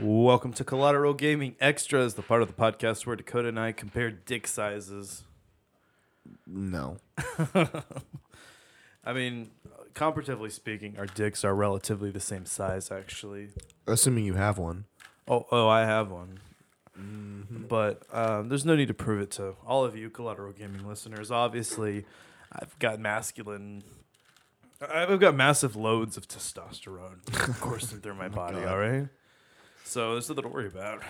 Welcome to Collateral Gaming Extras, the part of the podcast where Dakota and I compare dick sizes. No. I mean, comparatively speaking, our dicks are relatively the same size, actually. Assuming you have one. Oh, oh, I have one. But um, there's no need to prove it to all of you collateral gaming listeners. Obviously, I've got masculine. I've got massive loads of testosterone coursing through my body. God. All right, so there's nothing to worry about.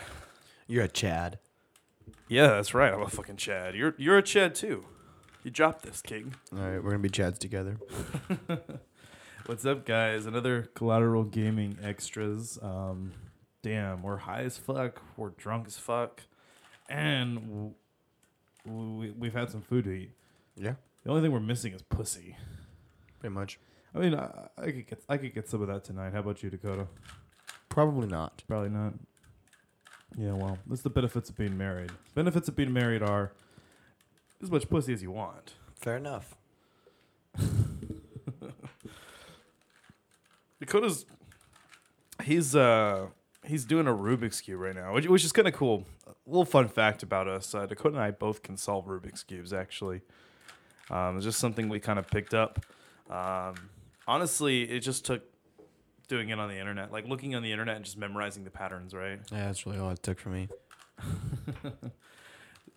You're a Chad. Yeah, that's right. I'm a fucking Chad. You're you're a Chad too. You dropped this, King. All right, we're gonna be Chads together. What's up, guys? Another collateral gaming extras. Um, damn, we're high as fuck. We're drunk as fuck, and w- we, we've had some food to eat. Yeah, The only thing we're missing is pussy. pretty much. I mean, I, I could get I could get some of that tonight. How about you, Dakota? Probably not. Probably not. Yeah, well, that's the benefits of being married. Benefits of being married are as much pussy as you want. Fair enough. Dakota's he's uh he's doing a Rubik's cube right now, which, which is kind of cool. A little fun fact about us: uh, Dakota and I both can solve Rubik's cubes. Actually, um, it's just something we kind of picked up. Um, honestly, it just took doing it on the internet, like looking on the internet and just memorizing the patterns. Right? Yeah, that's really all it took for me.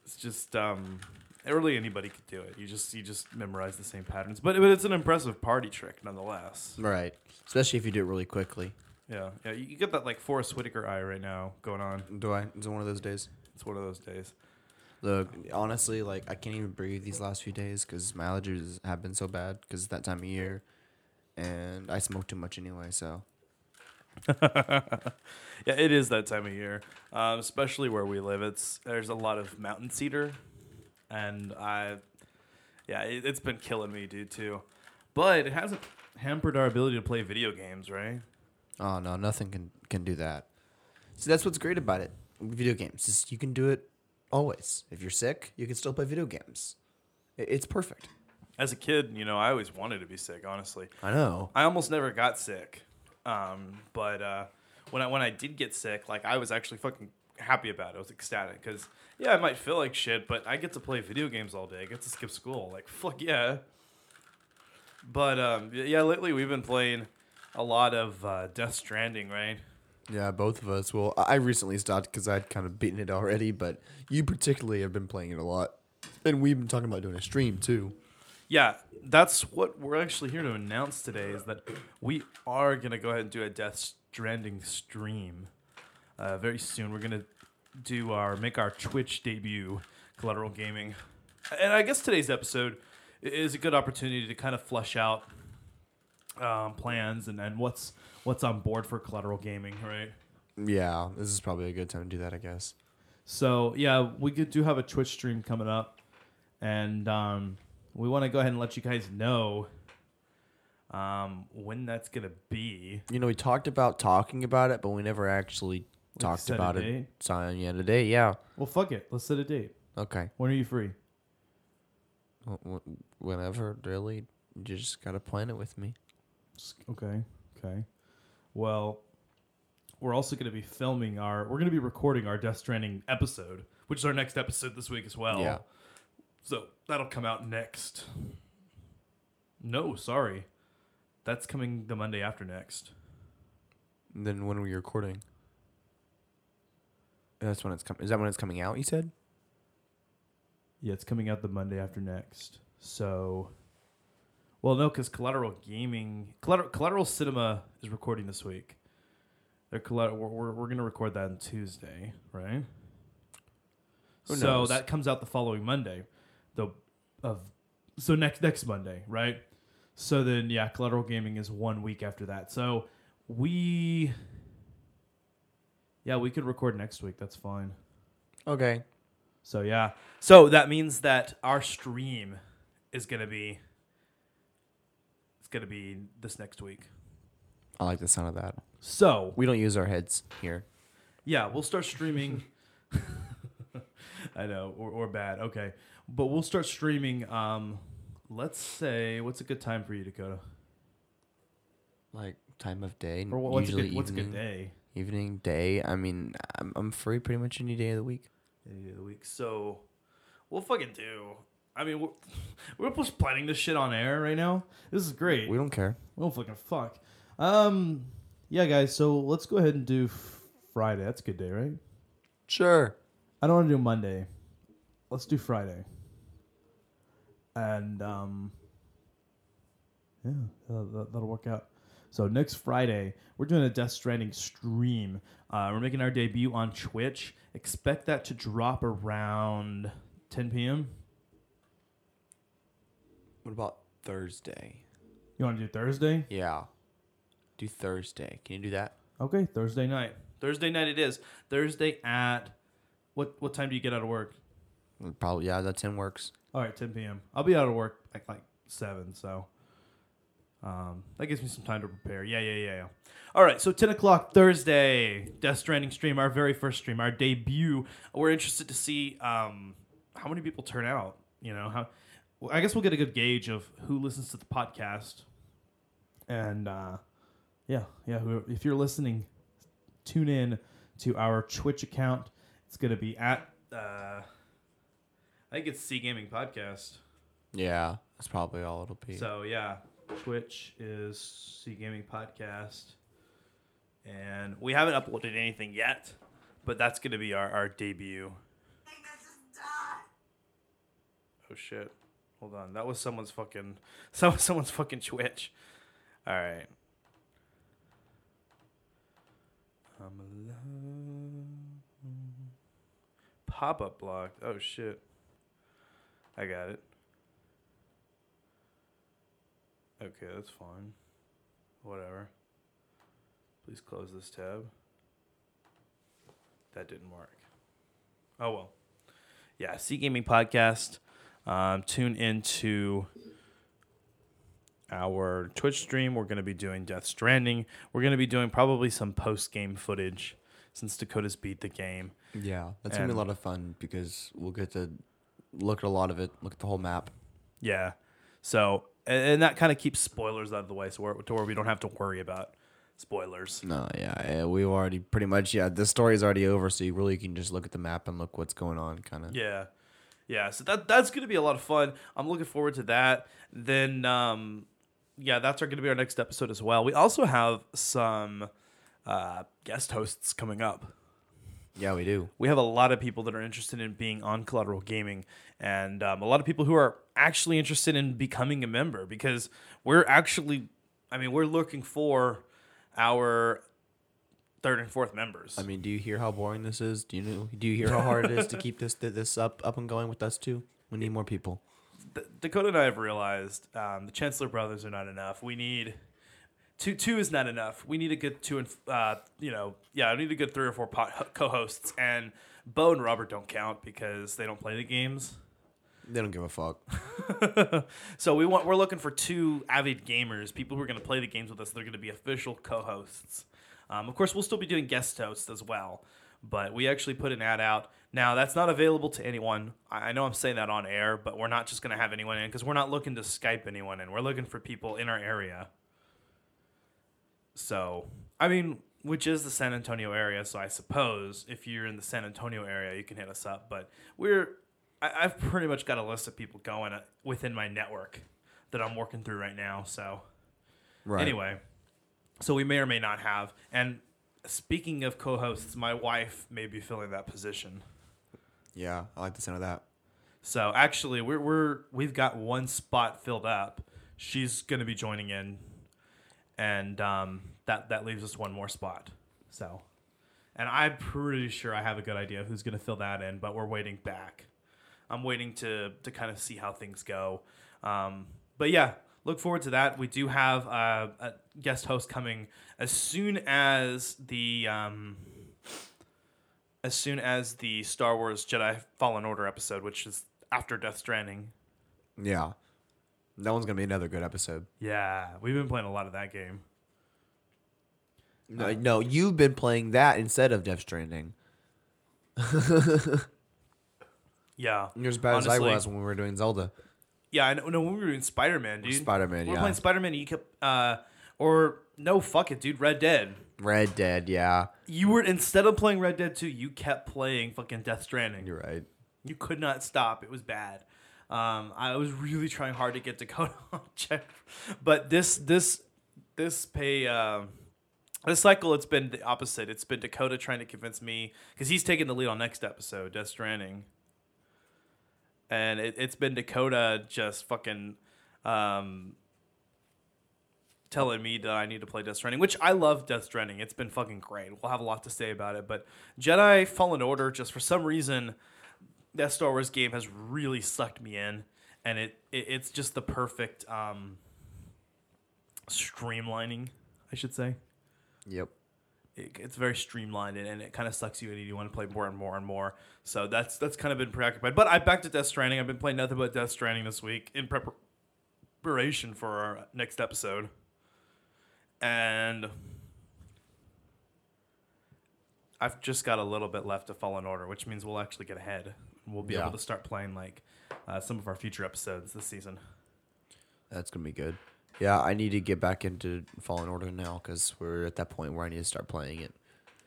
It's just um, really anybody could do it. You just you just memorize the same patterns, but but it's an impressive party trick nonetheless. Right. Especially if you do it really quickly. Yeah, yeah. You you get that like Forest Whitaker eye right now going on. Do I? Is it one of those days? It's one of those days. Look, honestly, like I can't even breathe these last few days because my allergies have been so bad because that time of year, and I smoke too much anyway. So Yeah, it is that time of year, um, especially where we live. It's there's a lot of mountain cedar, and I, yeah, it, it's been killing me, dude, too. But it hasn't hampered our ability to play video games, right? oh no, nothing can can do that. See, that's what's great about it. Video games is you can do it always. If you're sick, you can still play video games. I- It's perfect. As a kid, you know, I always wanted to be sick. Honestly, I know. I almost never got sick, um, but uh, when I when I did get sick, like I was actually fucking happy about it. I was ecstatic because yeah, I might feel like shit, but I get to play video games all day. I get to skip school. Like fuck yeah. But um, yeah, lately we've been playing a lot of uh, Death Stranding, right? Yeah, both of us. Well, I I recently stopped because I'd kind of beaten it already, but you particularly have been playing it a lot, and we've been talking about doing a stream too. Yeah, that's what we're actually here to announce today is that we are going to go ahead and do a Death Stranding stream uh, very soon. We're going to do our make our Twitch debut, Collateral Gaming. And I guess today's episode is a good opportunity to kind of flesh out um, plans and, and what's what's on board for Collateral Gaming, right? Yeah, this is probably a good time to do that, I guess. So yeah, we do have a Twitch stream coming up, and um, we want to go ahead and let you guys know um, when that's gonna be. You know, we talked about talking about it, but we never actually talked set a about date? it. So, yeah, today, yeah. Well, fuck it. Let's set a date. Okay. When are you free? Wh- wh- Whenever, really, you just gotta plan it with me. S- Okay. Okay. Well, we're also going to be filming our. We're going to be recording our Death Stranding episode, which is our next episode this week as well. Yeah. So that'll come out next. No, sorry. That's coming the Monday after next. Then when are we recording? That's when it's coming. Is that when it's coming out? You said. Yeah, it's coming out the Monday after next. So, well, no, because Collateral Gaming, Collateral, Collateral Cinema is recording this week. They're collateral. We're, we're, we're gonna record that on Tuesday, right? Who so knows? that comes out the following Monday, the of so next next Monday, right? So then, yeah, Collateral Gaming is one week after that. So we, yeah, we could record next week. That's fine. Okay. So yeah. So that means that our stream is gonna be it's gonna be this next week. I like the sound of that. So We don't use our heads here. yeah, we'll start streaming. I know, or, or bad. Okay, but we'll start streaming. Um, let's say, what's a good time for you, Dakota? Like time of day. Or what- what's a good, what's a good day? Evening, day. I mean, I'm, I'm free pretty much any day of the week. Any day of the week. So we'll fucking do. I mean, we're, we're just planning this shit on air right now. This is great. We don't care. We don't fucking fuck. Um, yeah, guys. So let's go ahead and do Friday. That's a good day, right? Sure. I don't want to do Monday. Let's do Friday. And um, yeah, that, that, that'll work out. So next Friday, we're doing a Death Stranding stream. Uh, we're making our debut on Twitch. Expect that to drop around 10 p.m. What about Thursday? You want to do Thursday? Yeah. Do Thursday. Can you do that? Okay, Thursday night. Thursday night it is. Thursday at what what time do you get out of work? Probably. Yeah, that ten works. All right, 10 p.m. I'll be out of work at like seven, so um, that gives me some time to prepare. Yeah, yeah, yeah, yeah. All right, so 10 o'clock Thursday, Death Stranding stream, our very first stream, our debut. We're interested to see um, how many people turn out. You know how. well, I guess we'll get a good gauge of who listens to the podcast, and uh, yeah, yeah. If you're listening, tune in to our Twitch account. It's gonna be at. Uh, I think it's C Gaming Podcast. Yeah, that's probably all it'll be. So yeah, Twitch is C Gaming Podcast, and we haven't uploaded anything yet, but that's gonna be our, our debut. Oh shit! Hold on, that was someone's fucking was someone's fucking Twitch. All right. I'm alone. Pop up blocked. Oh shit. I got it. Okay, that's fine. Whatever. Please close this tab. That didn't work. Oh well. Yeah, C Gaming Podcast. Um, tune into our Twitch stream. We're going to be doing Death Stranding. We're going to be doing probably some post game footage since Dakota's beat the game. yeah, that's gonna be a lot of fun because we'll get to look at a lot of it, look at the whole map. Yeah. So, and, and that kind of keeps spoilers out of the way, so we're, to where we don't have to worry about spoilers. No, yeah, yeah, we already pretty much yeah. The story's already over, so you really can just look at the map and look what's going on, kind of. Yeah. Yeah, so that that's going to be a lot of fun. I'm looking forward to that. Then um yeah, that's going to be our next episode as well. We also have some uh guest hosts coming up. Yeah, we do. We have a lot of people that are interested in being on Collateral Gaming, and um, a lot of people who are actually interested in becoming a member because we're actually, I mean, we're looking for our third and fourth members. I mean, do you hear how boring this is? Do you know? Do you hear how hard it is to keep this this up up and going with us too? We need more people. D- Dakota and I have realized um, the Chancellor brothers are not enough. We need two. Two is not enough. We need a good two and uh, you know, yeah, we need a good three or four pot- co-hosts. And Bo and Robert don't count because they don't play the games. They don't give a fuck. so we want we're looking for two avid gamers, people who are going to play the games with us. They're going to be official co-hosts. Um, of course, we'll still be doing guest hosts as well, but we actually put an ad out. Now that's not available to anyone. I I know I'm saying that on air, but we're not just going to have anyone in because we're not looking to Skype anyone in. We're looking for people in our area. So I mean, which is the San Antonio area. So I suppose if you're in the San Antonio area, you can hit us up. But we're I, I've pretty much got a list of people going uh, within my network that I'm working through right now. So Right. anyway, so we may or may not have. And speaking of co-hosts, my wife may be filling that position. Yeah, I like the sound of that. So actually, we're we're we've got one spot filled up. She's going to be joining in, and um, that that leaves us one more spot. So, and I'm pretty sure I have a good idea who's going to fill that in, but we're waiting back. I'm waiting to to kind of see how things go. Um, but yeah, look forward to that. We do have uh, a guest host coming as soon as the um, as soon as the Star Wars Jedi Fallen Order episode, which is after Death Stranding. Yeah, that one's gonna be another good episode. Yeah, we've been playing a lot of that game. No, no, you've been playing that instead of Death Stranding. Yeah, You're as bad as I was when we were doing Zelda. yeah. I know. No, when we were doing Spider Man, dude. Spider-Man, We were yeah. playing Spider Man. You kept, uh, or no, fuck it, dude. Red Dead. Red Dead, yeah. You were instead of playing Red Dead 2, you kept playing fucking Death Stranding. You're right. You could not stop. It was bad. Um, I was really trying hard to get Dakota on check, but this this this pay um, this cycle it's been the opposite. It's been Dakota trying to convince me because he's taking the lead on next episode, Death Stranding, and it, it's been Dakota just fucking um, telling me that I need to play Death Stranding, which I love Death Stranding. It's been fucking great. We'll have a lot to say about it, but Jedi Fallen Order just for some reason that Star Wars game has really sucked me in, and it, it it's just the perfect um, streamlining, I should say. Yep. It, it's very streamlined, and, and it kind of sucks you in. and You want to play more and more and more. So that's that's kind of been preoccupied. But I back to Death Stranding. I've been playing nothing but Death Stranding this week in preparation for our next episode, and. I've just got a little bit left to Fallen Order, which means we'll actually get ahead. We'll be Yeah. able to start playing like uh, some of our future episodes this season. That's gonna be good. Yeah, I need to get back into Fallen Order now because we're at that point where I need to start playing it.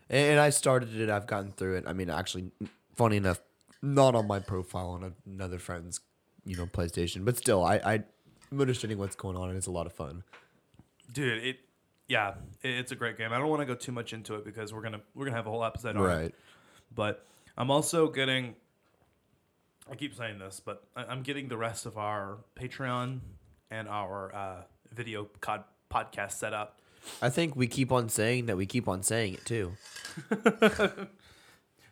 And I started it. I've gotten through it. I mean, actually, funny enough, not on my profile on another friend's, you know, PlayStation, but still, I I I'm understanding what's going on, and it's a lot of fun. dude it yeah it's a great game i don't want to go too much into it because we're gonna we're gonna have a whole episode on it but i'm also getting i keep saying this but I, i'm getting the rest of our patreon and our uh, video cod- podcast set up I think we keep on saying that we keep on saying it too.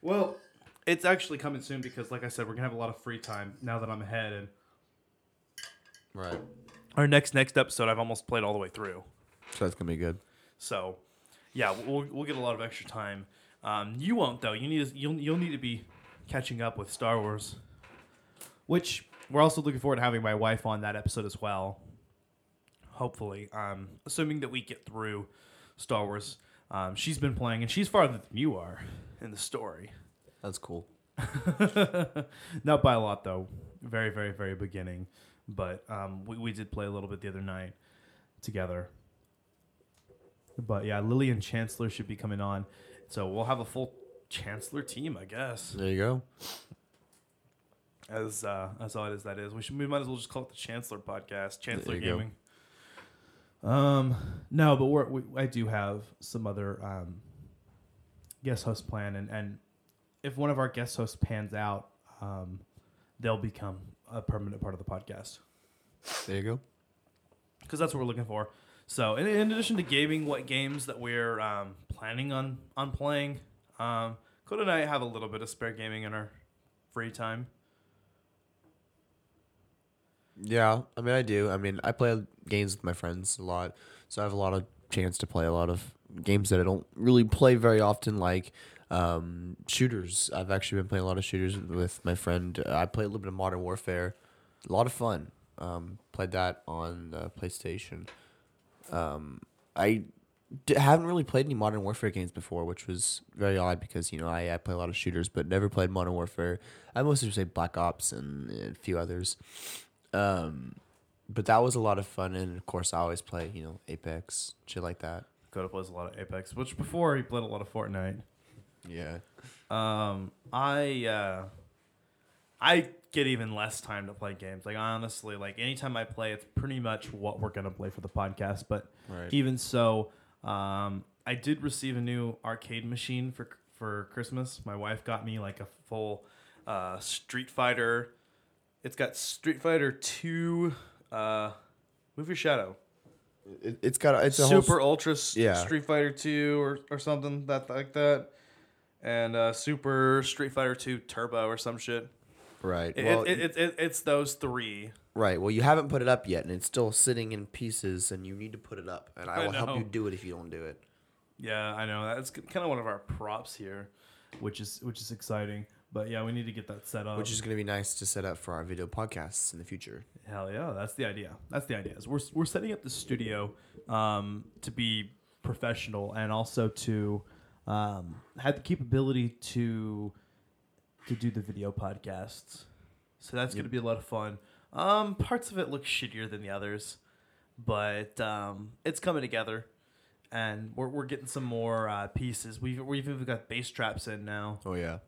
well it's actually coming soon because like i said we're gonna have a lot of free time now that i'm ahead and Right. our next next episode i've almost played all the way through So that's gonna be good. So, yeah, we'll, we'll get a lot of extra time. Um, you won't though. You need to, you'll you'll need to be catching up with Star Wars, which we're also looking forward to having my wife on that episode as well. Hopefully, um, assuming that we get through Star Wars. Um, she's been playing, and she's farther than you are in the story. That's cool. Not by a lot though. Very, very, very beginning. But um, we, we did play a little bit the other night together. But yeah, Lily and Chancellor should be coming on. So we'll have a full Chancellor team, I guess. There you go. As uh, as odd as that is. We should we might as well just call it the Chancellor podcast. Chancellor you go. Gaming. Um no, but we're, we I do have some other um guest host plan and, and if one of our guest hosts pans out, um, they'll become a permanent part of the podcast There you go. because that's what we're looking for. So, in, in addition to gaming, what games that we're um, planning on on playing, um, Code and I have a little bit of spare gaming in our free time. Yeah, I mean, I do. I mean, I play games with my friends a lot, so I have a lot of chance to play a lot of games that I don't really play very often, like um, shooters. I've actually been playing a lot of shooters with my friend. I play a little bit of Modern Warfare. A lot of fun. Um, played that on uh, PlayStation. Um, I d- haven't really played any Modern Warfare games before, which was very odd because you know I, I play a lot of shooters, but never played Modern Warfare. I mostly just say Black Ops and a few others. Um, but that was a lot of fun, and of course, I always play you know Apex, shit like that. Coda plays a lot of Apex, which before he played a lot of Fortnite. Yeah, Um, I uh, I get even less time to play games. Like honestly, like anytime I play, it's pretty much what we're gonna play for the podcast. But Right. even so, um, I did receive a new arcade machine for for Christmas. My wife got me like a full uh, Street Fighter. It's got Street Fighter Two. Uh, move your shadow. it, it's got a, it's a whole Super Ultra yeah. Street Fighter Two or, or something that like that, and uh, Super Street Fighter Two Turbo or some shit. right. It, well, it, it, it, it's those three. right. Well, you haven't put it up yet, and it's still sitting in pieces, and you need to put it up. And I I will help you do it if you don't do it. Yeah, I know that's kind of one of our props here, which is which is exciting. But yeah, we need to get that set up. Which is going to be nice to set up for our video podcasts in the future. hell yeah, that's the idea. That's the idea. Is we're we're setting up the studio um, to be professional and also to um, have the capability to to do the video podcasts. So that's going to be a lot of fun. Um, parts of it look shittier than the others, but um, it's coming together. and we're we're getting some more uh, pieces. We've we've even got bass traps in now, Oh yeah.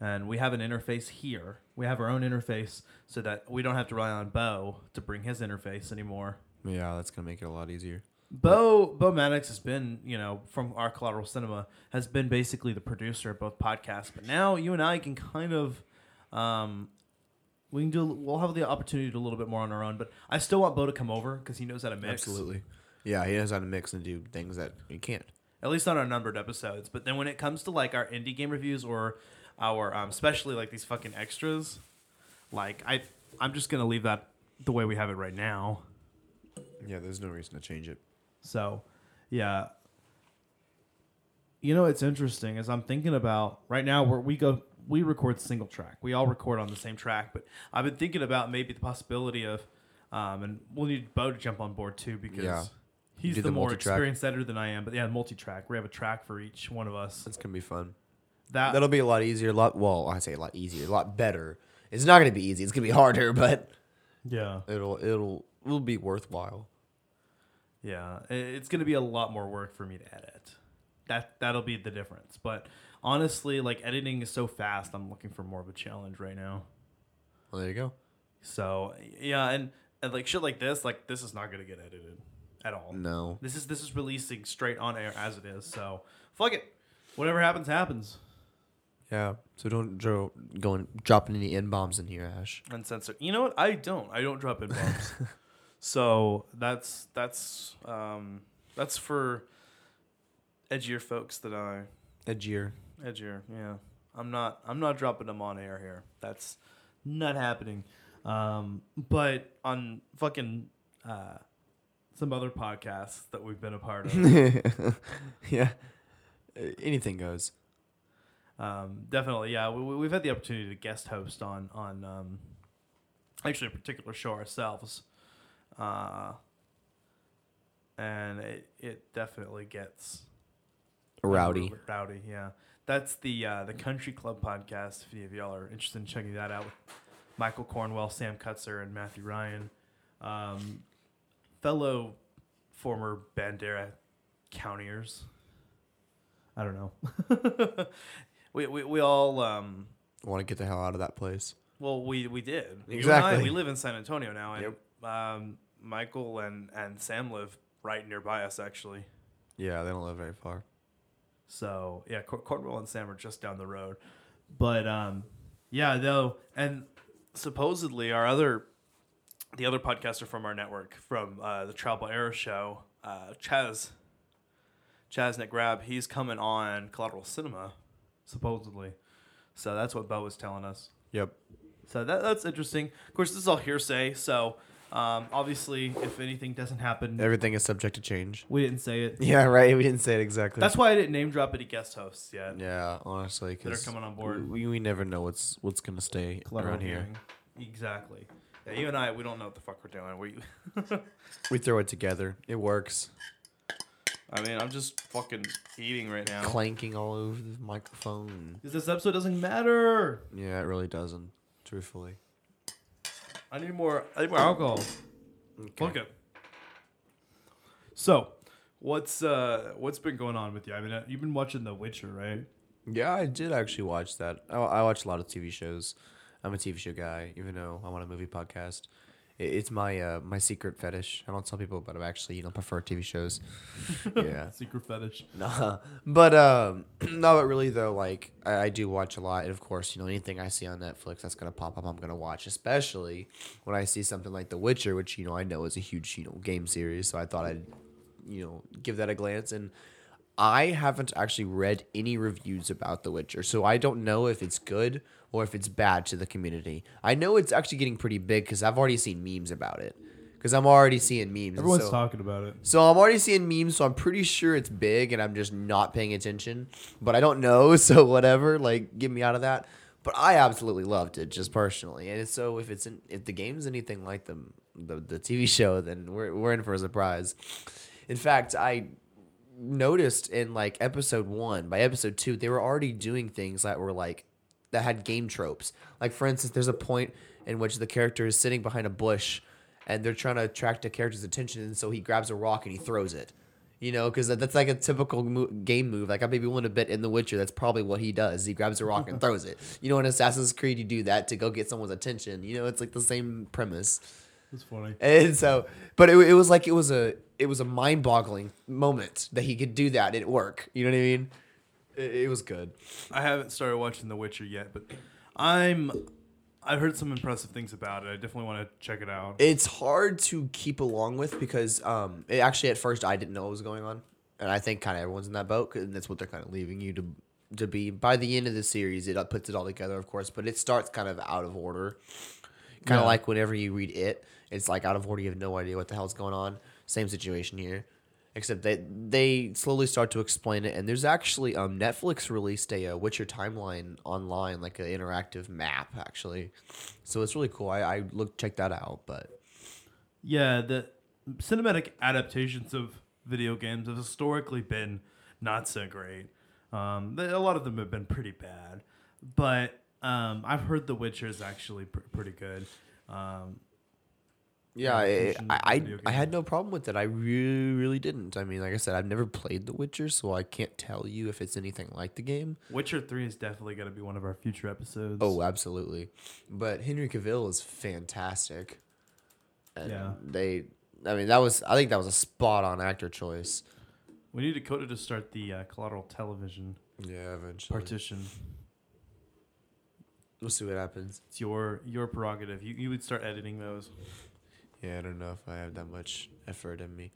And we have an interface here. We have our own interface so that we don't have to rely on Bo to bring his interface anymore. Yeah, that's gonna make it a lot easier. Bo Bo Maddox has been, you know, from our collateral cinema, has been basically the producer of both podcasts. But now you and I can kind of, um, we can do. We'll have the opportunity to do a little bit more on our own. But I still want Bo to come over because he knows how to mix. Absolutely. Yeah, he knows how to mix and do things that you can't. At least on our numbered episodes. But then when it comes to like our indie game reviews or our, um, especially like these fucking extras, like I, I'm just gonna leave that the way we have it right now. Yeah, there's no reason to change it. So, yeah. You know, it's interesting as I'm thinking about right now where we go, we record single track. We all record on the same track, but I've been thinking about maybe the possibility of, um, and we'll need Bo to jump on board too because Yeah. he's the, the more multi-track. experienced editor than I am. But yeah, multi track. We have a track for each one of us. That's gonna be fun. That That'll be a lot easier. A lot. Well, I say a lot easier. A lot better. It's not gonna be easy. It's gonna be harder, but yeah, it'll it'll it'll be worthwhile. yeah. It's going to be a lot more work for me to edit. That that'll be the difference. But honestly, like editing is so fast. I'm looking for more of a challenge right now. Well, there you go. So yeah, and, and like shit like this, like this is not gonna get edited at all. No. This is this is releasing straight on air as it is. So fuck it, whatever happens happens. Yeah. So don't dro- go and dropping any n bombs in here, Ash. Uncensored. You know what? I don't. I don't drop n bombs. so that's that's um that's for edgier folks that I Edgier. edgier. Yeah, I'm not. I'm not dropping them on air here. That's not happening. Um, but on fucking uh, some other podcasts that we've been a part of, yeah. Uh, Anything goes. Um, definitely, yeah, we, we've had the opportunity to guest host on on um, actually a particular show ourselves, uh, and it it definitely gets Rowdy. Rowdy, yeah. That's the uh, the Country Club podcast. If any of y'all are interested in checking that out, Michael Cornwell, Sam Cutzer, and Matthew Ryan, um, fellow former Bandera countiers. I don't know. we, we we all um, Want to get the hell out of that place. well we we did and I, Exactly. we live in San Antonio now, and um, Michael and and Sam live right nearby us actually. Yeah, they don't live very far. So yeah, Cor- Cornwall and Sam are just down the road, but um, yeah, though, and supposedly our other, the other podcaster from our network from uh, the Travel Era Show, uh, Chaz, Chaz Nick Grab, he's coming on Collateral Cinema, supposedly. So that's what Bo was telling us. Yep. So that, that's interesting. Of course, this is all hearsay. So um, obviously, if anything doesn't happen, Everything is subject to change. we didn't say it. Yeah, right. We didn't say it exactly. That's why I didn't name drop any guest hosts yet. yeah, honestly, that are coming on board. we, we never know what's what's gonna stay around here. Exactly. Yeah, you and I, we don't know what the fuck we're doing. We, We throw it together. It works. I mean, I'm just fucking eating right now. Clanking all over the microphone. 'Cause this episode doesn't matter. Yeah, it really doesn't. Truthfully. I need more. I need more alcohol. Okay. Fuck it. So, what's uh, what's been going on with you? I mean, uh, you've been watching The Witcher, right? Yeah, I did actually watch that. I, I watch a lot of TV shows. I'm a TV show guy, even though I'm on a movie podcast. It, it's my uh, my secret fetish. I don't tell people, but I actually you know prefer TV shows. yeah. Secret fetish. Nah, but um, no, but really though, like I, I do watch a lot, and of course, you know, anything I see on Netflix that's gonna pop up, I'm gonna watch. Especially when I see something like The Witcher, which you know I know is a huge you know game series, so I thought I'd you know give that a glance. And I haven't actually read any reviews about The Witcher, so I don't know if it's good or if it's bad to the community. I know it's actually getting pretty big because I've already seen memes about it. Because I'm already seeing memes. Everyone's so- talking about it. so I'm already seeing memes, so I'm pretty sure it's big, and I'm just not paying attention. But I don't know, so whatever. Like, get me out of that. But I absolutely loved it, just personally. And so if it's in, if the game's anything like the the, the TV show, then we're we're in for a surprise. In fact, I noticed in like episode one, by episode two, they were already doing things that were like that had game tropes. Like for instance, there's a point in which the character is sitting behind a bush and they're trying to attract the character's attention and so he grabs a rock and he throws it. You know, because that's like a typical mo- game move. Like I maybe want to bet in The Witcher. That's probably what he does. He grabs a rock and mm-hmm. throws it. You know, in Assassin's Creed, you do that to go get someone's attention. You know, it's like the same premise. That's funny. And so, but it, it was like it was a it was a mind boggling moment that he could do that at work. You know what I mean? It, it was good. I haven't started watching The Witcher yet, but I'm. I've heard some impressive things about it. I definitely want to check it out. It's hard to keep along with because um, it actually at first I didn't know what was going on, and I think kind of everyone's in that boat, and that's what they're kind of leaving you to to be. By the end of the series, it puts it all together, of course, but it starts kind of out of order. Kind of Yeah. like whenever you read it, it's like out of order. You have no idea what the hell's going on. Same situation here, except they they slowly start to explain it. And there's actually um Netflix released a uh, Witcher timeline online, like an interactive map actually. So it's really cool. I I look check that out, but. Yeah, the cinematic adaptations of video games have historically been not so great. Um, a lot of them have been pretty bad, but um, I've heard The Witcher is actually pr- pretty good. Um, Yeah, I, I, I, I had no problem with it. I really, really didn't. I mean, like I said, I've never played The Witcher, so I can't tell you if it's anything like the game. Witcher Three is definitely going to be one of our future episodes. Oh, absolutely. But Henry Cavill is fantastic. And Yeah. They, I mean, that was, I think that was a spot on actor choice. we need Dakota to start the uh, collateral television Yeah, eventually. partition. we'll see what happens. It's your your prerogative. You you would start editing those. Yeah, I don't know if I have that much effort in me.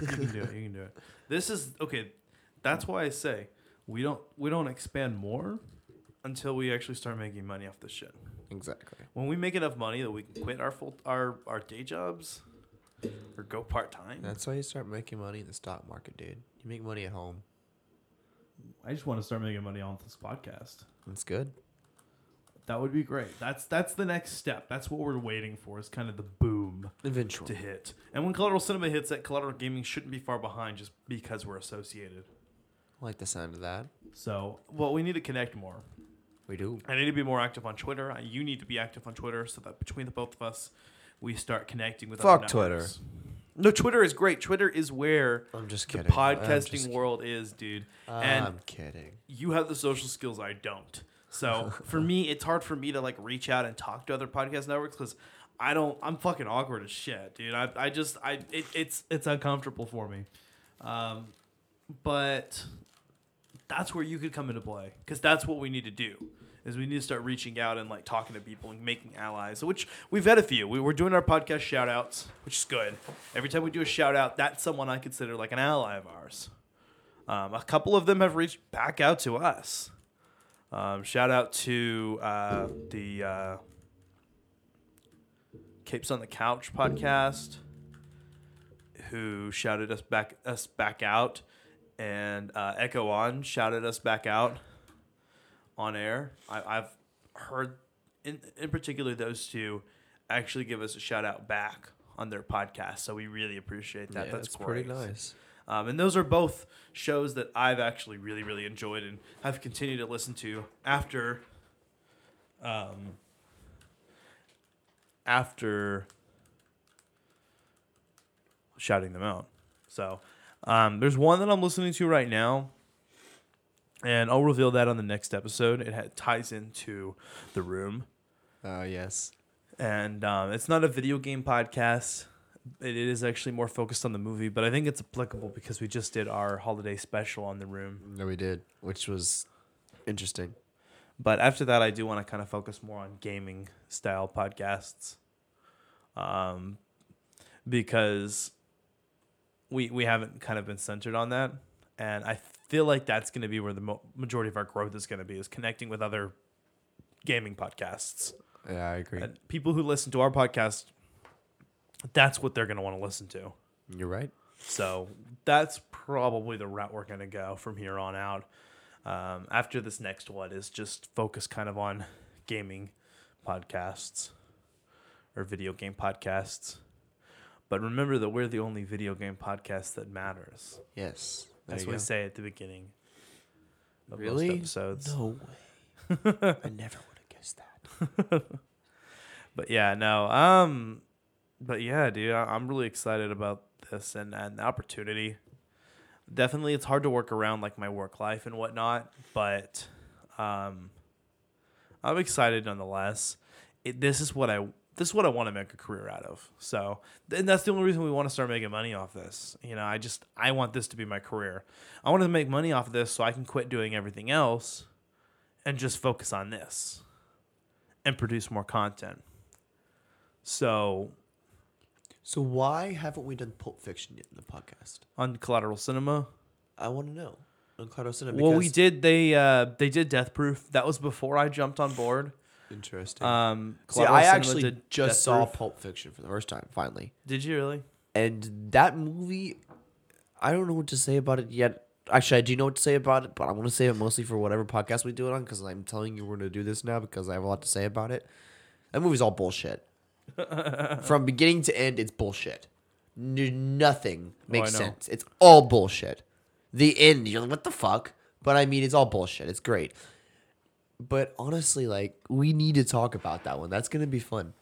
You can do it. You can do it. This is okay. That's why I say we don't we don't expand more until we actually start making money off this shit. Exactly. When we make enough money that we can quit our full our our day jobs or go part time. That's why you start making money in the stock market, dude. You make money at home. I just want to start making money on this podcast. That's good. That would be great. That's that's the next step. That's what we're waiting for. Is kind of the boom Eventually. to hit. And when Collateral Cinema hits, that Collateral Gaming shouldn't be far behind just because we're associated. I like the sound of that. So, well, we need to connect more. We do. I need to be more active on Twitter. I- You need to be active on Twitter so that between the both of us, we start connecting with. Fuck Twitter. No, Twitter is great. Twitter is where I'm just kidding. I'm podcasting just- world is, dude. and I'm kidding. you have the social skills I don't. So for me, it's hard for me to like reach out and talk to other podcast networks because I don't. I'm fucking awkward as shit, dude. I, I just I it, it's it's uncomfortable for me. Um, but that's where you could come into play because that's what we need to do. Is we need to start reaching out and like talking to people and making allies, which we've had a few. We were doing our podcast shout outs, which is good. Every time we do a shout out, that's someone I consider like an ally of ours. Um, a couple of them have reached back out to us. Um, shout out to uh, the uh, Capes on the Couch podcast, who shouted us back us back out, and uh, Echo On shouted us back out on air. I, I've heard, in in particular, those two actually give us a shout out back on their podcast, so we really appreciate that. yeah, that's that's pretty nice. Um, and those are both shows that I've actually really, really enjoyed and have continued to listen to after, um, after shouting them out. So, um, there's one that I'm listening to right now, and I'll reveal that on the next episode. It ha- ties into the room Oh yes. and um, it's not a video game podcast. It is actually more focused on the movie, but I think it's applicable because we just did our holiday special on the room. No, we did, which was interesting. But after that, I do want to kind of focus more on gaming style podcasts, um, because we we haven't kind of been centered on that, and I feel like that's going to be where the mo- majority of our growth is going to be is connecting with other gaming podcasts. Yeah, I agree. And people who listen to our podcast, that's what they're going to want to listen to. You're right. So that's probably the route we're going to go from here on out. Um, after this next one is just focus kind of on gaming podcasts or video game podcasts. But remember that we're the only video game podcast that matters. Yes. There That's what we say at the beginning of Really? most episodes. No way. I never would have guessed that. But yeah, no. Um, but yeah, dude, I, I'm really excited about this and, and the opportunity definitely it's hard to work around like my work life and whatnot, but um, I'm excited nonetheless. It, this is what I this is what I want to make a career out of. So, and that's the only reason we want to start making money off this. You know, I just I want this to be my career. I want to make money off of this so I can quit doing everything else and just focus on this and produce more content. So, So why haven't we done Pulp Fiction yet in the podcast? on Collateral Cinema, I want to know. On Collateral Cinema. well, we did they uh they did Death Proof. That was before I jumped on board. Interesting. Um, See, Collateral I Cinema actually did Death just saw Proof. Pulp Fiction for the first time, finally. Did you really? And that movie, I don't know what to say about it yet. Actually, I do know what to say about it, but I want to say it mostly for whatever podcast we do it on because I'm telling you we're going to do this now because I have a lot to say about it. That movie's all bullshit. From beginning to end, it's bullshit. N- nothing makes Oh, know. sense. It's all bullshit. The end, you're like, what the fuck? But I mean, it's all bullshit. It's great. But honestly, like, we need to talk about that one. That's going to be fun.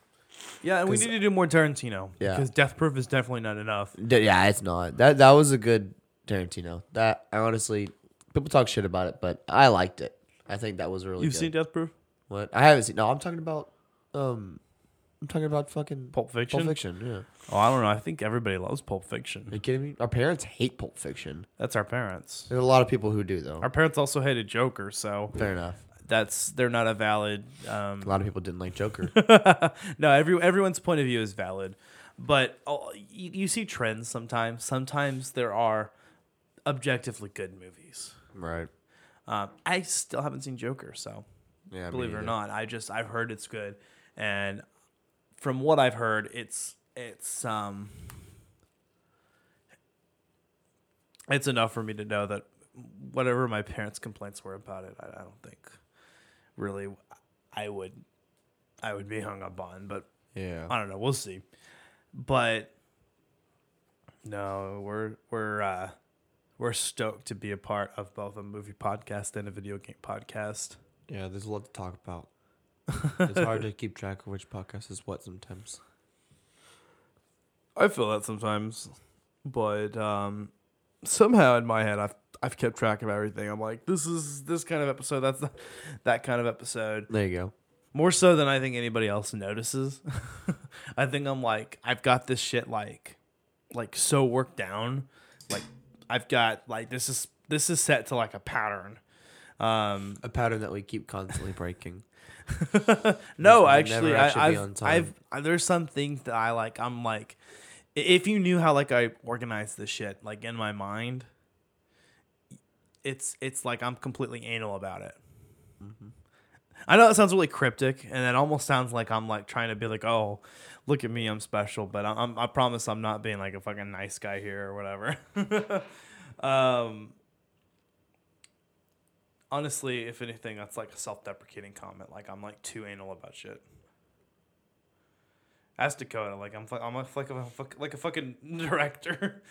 Yeah, and we 'Cause- need to do more Tarantino. Yeah. because Death Proof is definitely not enough. D- Yeah, it's not. That that was a good Tarantino. That I honestly people talk shit about it, but I liked it. I think that was really You've good. seen Death Proof? what? I haven't seen. No, I'm talking about um I'm talking about fucking Pulp Fiction. Pulp Fiction, yeah. Oh, I don't know. I think everybody loves Pulp Fiction. Are you kidding me? Our parents hate Pulp Fiction. That's our parents. There's a lot of people who do though. Our parents also hated Joker, so Fair enough. That's they're not a valid. Um, A lot of people didn't like Joker. no, every everyone's point of view is valid, but oh, you, you see trends sometimes. Sometimes there are objectively good movies. right. Um, I still haven't seen Joker, so Yeah. believe it or not, I just I've heard it's good, and from what I've heard, it's it's um it's enough for me to know that whatever my parents' complaints were about it, I, I don't think really I would I would be hung up on, but Yeah. I don't know. We'll see. But no, we're we're uh, we're stoked to be a part of both a movie podcast and a video game podcast. Yeah, there's a lot to talk about. it's hard to keep track of which podcast is what sometimes. I feel that sometimes, but um, somehow in my head, I've I've kept track of everything. I'm like, this is this kind of episode. That's the, that kind of episode. There you go. More so than I think anybody else notices. I think I'm like, I've got this shit like, like so worked down. Like I've got like this is this is set to like a pattern. Um, A pattern that we keep constantly breaking. no, actually, I, I've. I've, I, there's some things that I like. I'm like, if you knew how like I organize this shit, like in my mind, it's it's like I'm completely anal about it. Mm-hmm. I know that sounds really cryptic, and it almost sounds like I'm like trying to be like, oh, look at me, I'm special. But I'm, I promise I'm not being like a fucking nice guy here or whatever. um, honestly, if anything, that's like a self-deprecating comment. Like I'm like too anal about shit. As Dakota, like I'm, I'm a, like a like a fucking director.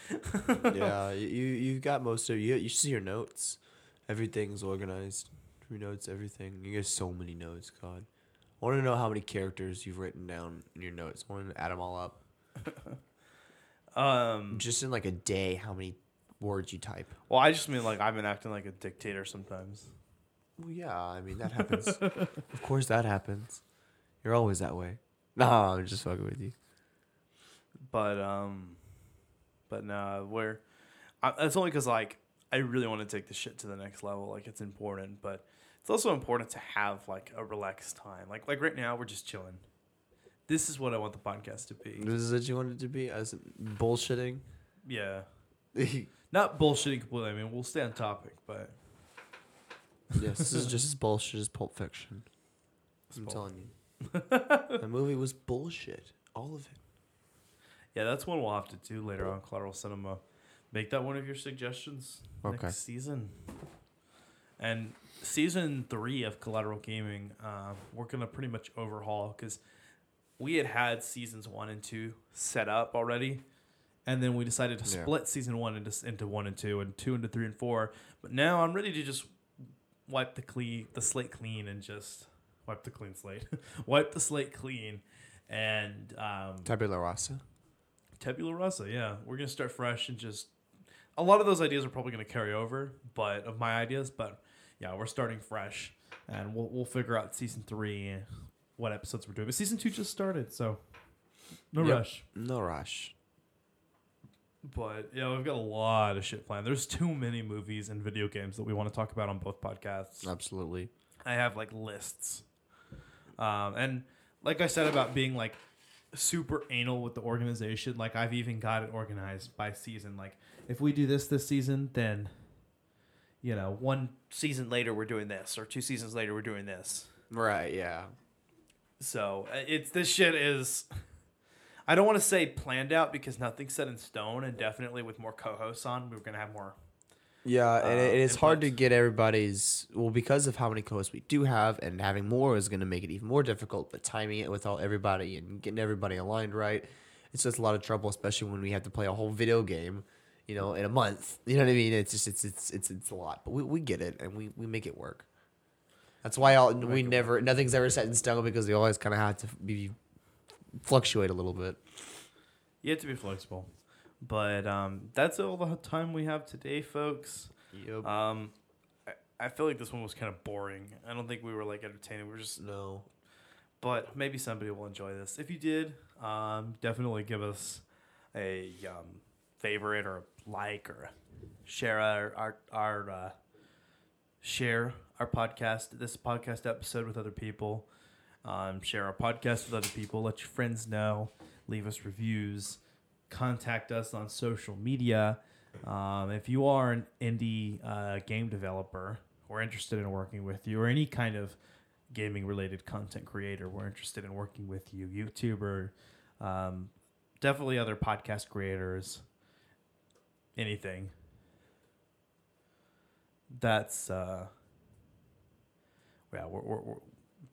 yeah, you you you got most of you. You see your notes. Everything's organized. Your notes, everything. You get so many notes. God, I want to know how many characters you've written down in your notes. I want to add them all up. um, Just in like a day, how many words you type? well, I just mean like I've been acting like a dictator sometimes. Well, yeah, I mean that happens. of course, that happens. You're always that way. No, I'm just fucking with you. but um but no we're I, it's only because like i really want to take the shit to the next level like it's important but it's also important to have like a relaxed time like like right now we're just chilling this is what i want the podcast to be This is what you want it to be as bullshitting. yeah not bullshitting completely i mean we'll stay on topic but yes, this is just as bullshit as Pulp Fiction. I'm Bull- telling you, the movie was bullshit. All of it. yeah that's one we'll have to do later on collateral cinema make that one of your suggestions Okay. next season and season three of collateral gaming uh, we're gonna pretty much overhaul because we had had seasons one and two set up already and then we decided to Yeah. split season one into, into one and two and two into three and four but now i'm ready to just wipe the clean the slate clean and just wipe the clean slate wipe the slate clean and um, Tabula rasa. Tabula rasa, yeah. We're gonna start fresh and just a lot of those ideas are probably going to carry over, but of my ideas, but yeah, we're starting fresh, and we'll we'll figure out season three, what episodes we're doing. But season two just started, so no Yep. rush. No rush. But yeah, we've got a lot of shit planned. There's too many movies and video games that we want to talk about on both podcasts. Absolutely. I have like lists. Um, and like I said about being like super anal with the organization, like I've even got it organized by season. Like if we do this this season, then you know, one season later we're doing this, or two seasons later we're doing this. Right. Yeah. So uh, it's this shit is. I don't want to say planned out because nothing's set in stone, and definitely with more co-hosts on, we're gonna have more. Yeah, and it, Uh, it is hard to get everybody's well because of how many co-hosts we do have, and having more is going to make it even more difficult. But timing it with all everybody and getting everybody aligned right, it's just a lot of trouble, especially when we have to play a whole video game, you know, in a month. You know what I mean? It's just it's it's it's it's a lot, but we, we get it and we, we make it work. That's why all, we never nothing's ever set in stone because we always kind of have to be fluctuate a little bit. You have to be flexible, but um, that's all the time we have today, folks. Yep. Um, I, I feel like this one was kind of boring. I don't think we were like entertaining. We were just, no. but maybe somebody will enjoy this. If you did, um, definitely give us a um, favorite or a like or share our our, our uh, share our podcast, this podcast episode with other people. Um, share our podcast with other people. Let your friends know. Leave us reviews. Contact us on social media. Um, if you are an indie uh, game developer, we're interested in working with you, or any kind of gaming related content creator, we're interested in working with you. YouTuber, um, definitely other podcast creators, anything. That's uh, yeah, we're, we're, we're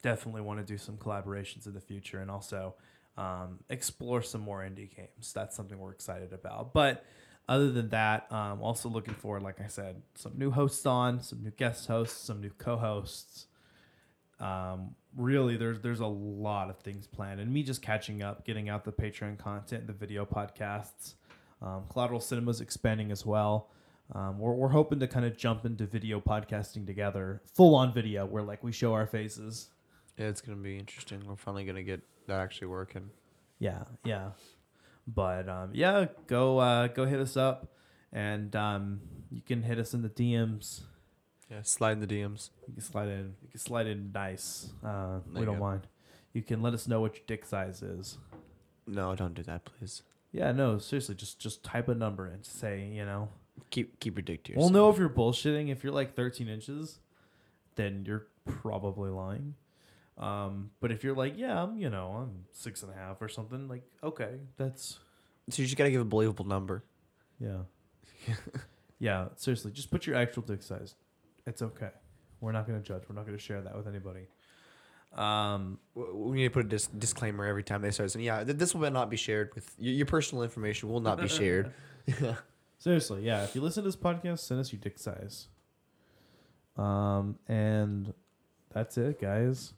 definitely want to do some collaborations in the future, and also um, explore some more indie games. That's something we're excited about. But other than that, um, also looking forward, like I said, some new hosts on, some new guest hosts, some new co-hosts. Um, really, there's there's a lot of things planned, and me just catching up, getting out the Patreon content, the video podcasts. Um, Collateral Cinema's expanding as well. Um, we're, we're hoping to kind of jump into video podcasting together, full on video, where like we show our faces. Yeah, it's gonna be interesting. We're finally gonna get that actually working. Yeah, yeah. But um, yeah, go uh, go hit us up, and um, you can hit us in the DMs. Yeah, slide in the DMs. You can slide in. You can slide in nice. Uh, we don't go. mind. You can let us know what your dick size is. No, don't do that, please. Yeah, no, seriously, just just type a number and say, you know. Keep keep your dick to We'll yourself. know if you're bullshitting. If you're like 13 inches, then you're probably lying. Um, but if you're like, yeah, I'm, you know, I'm six and a half or something, like, okay, that's So you just gotta give a believable number. Yeah. yeah, seriously, just put your actual dick size. It's okay. We're not to judge. We're not to share that with anybody. Um, We need to put a dis- disclaimer every time they start saying, "Yeah, th- this will not be shared with your, your personal information. Will not be shared." seriously, yeah, if you listen to this podcast, send us your dick size. Um, and that's it, guys.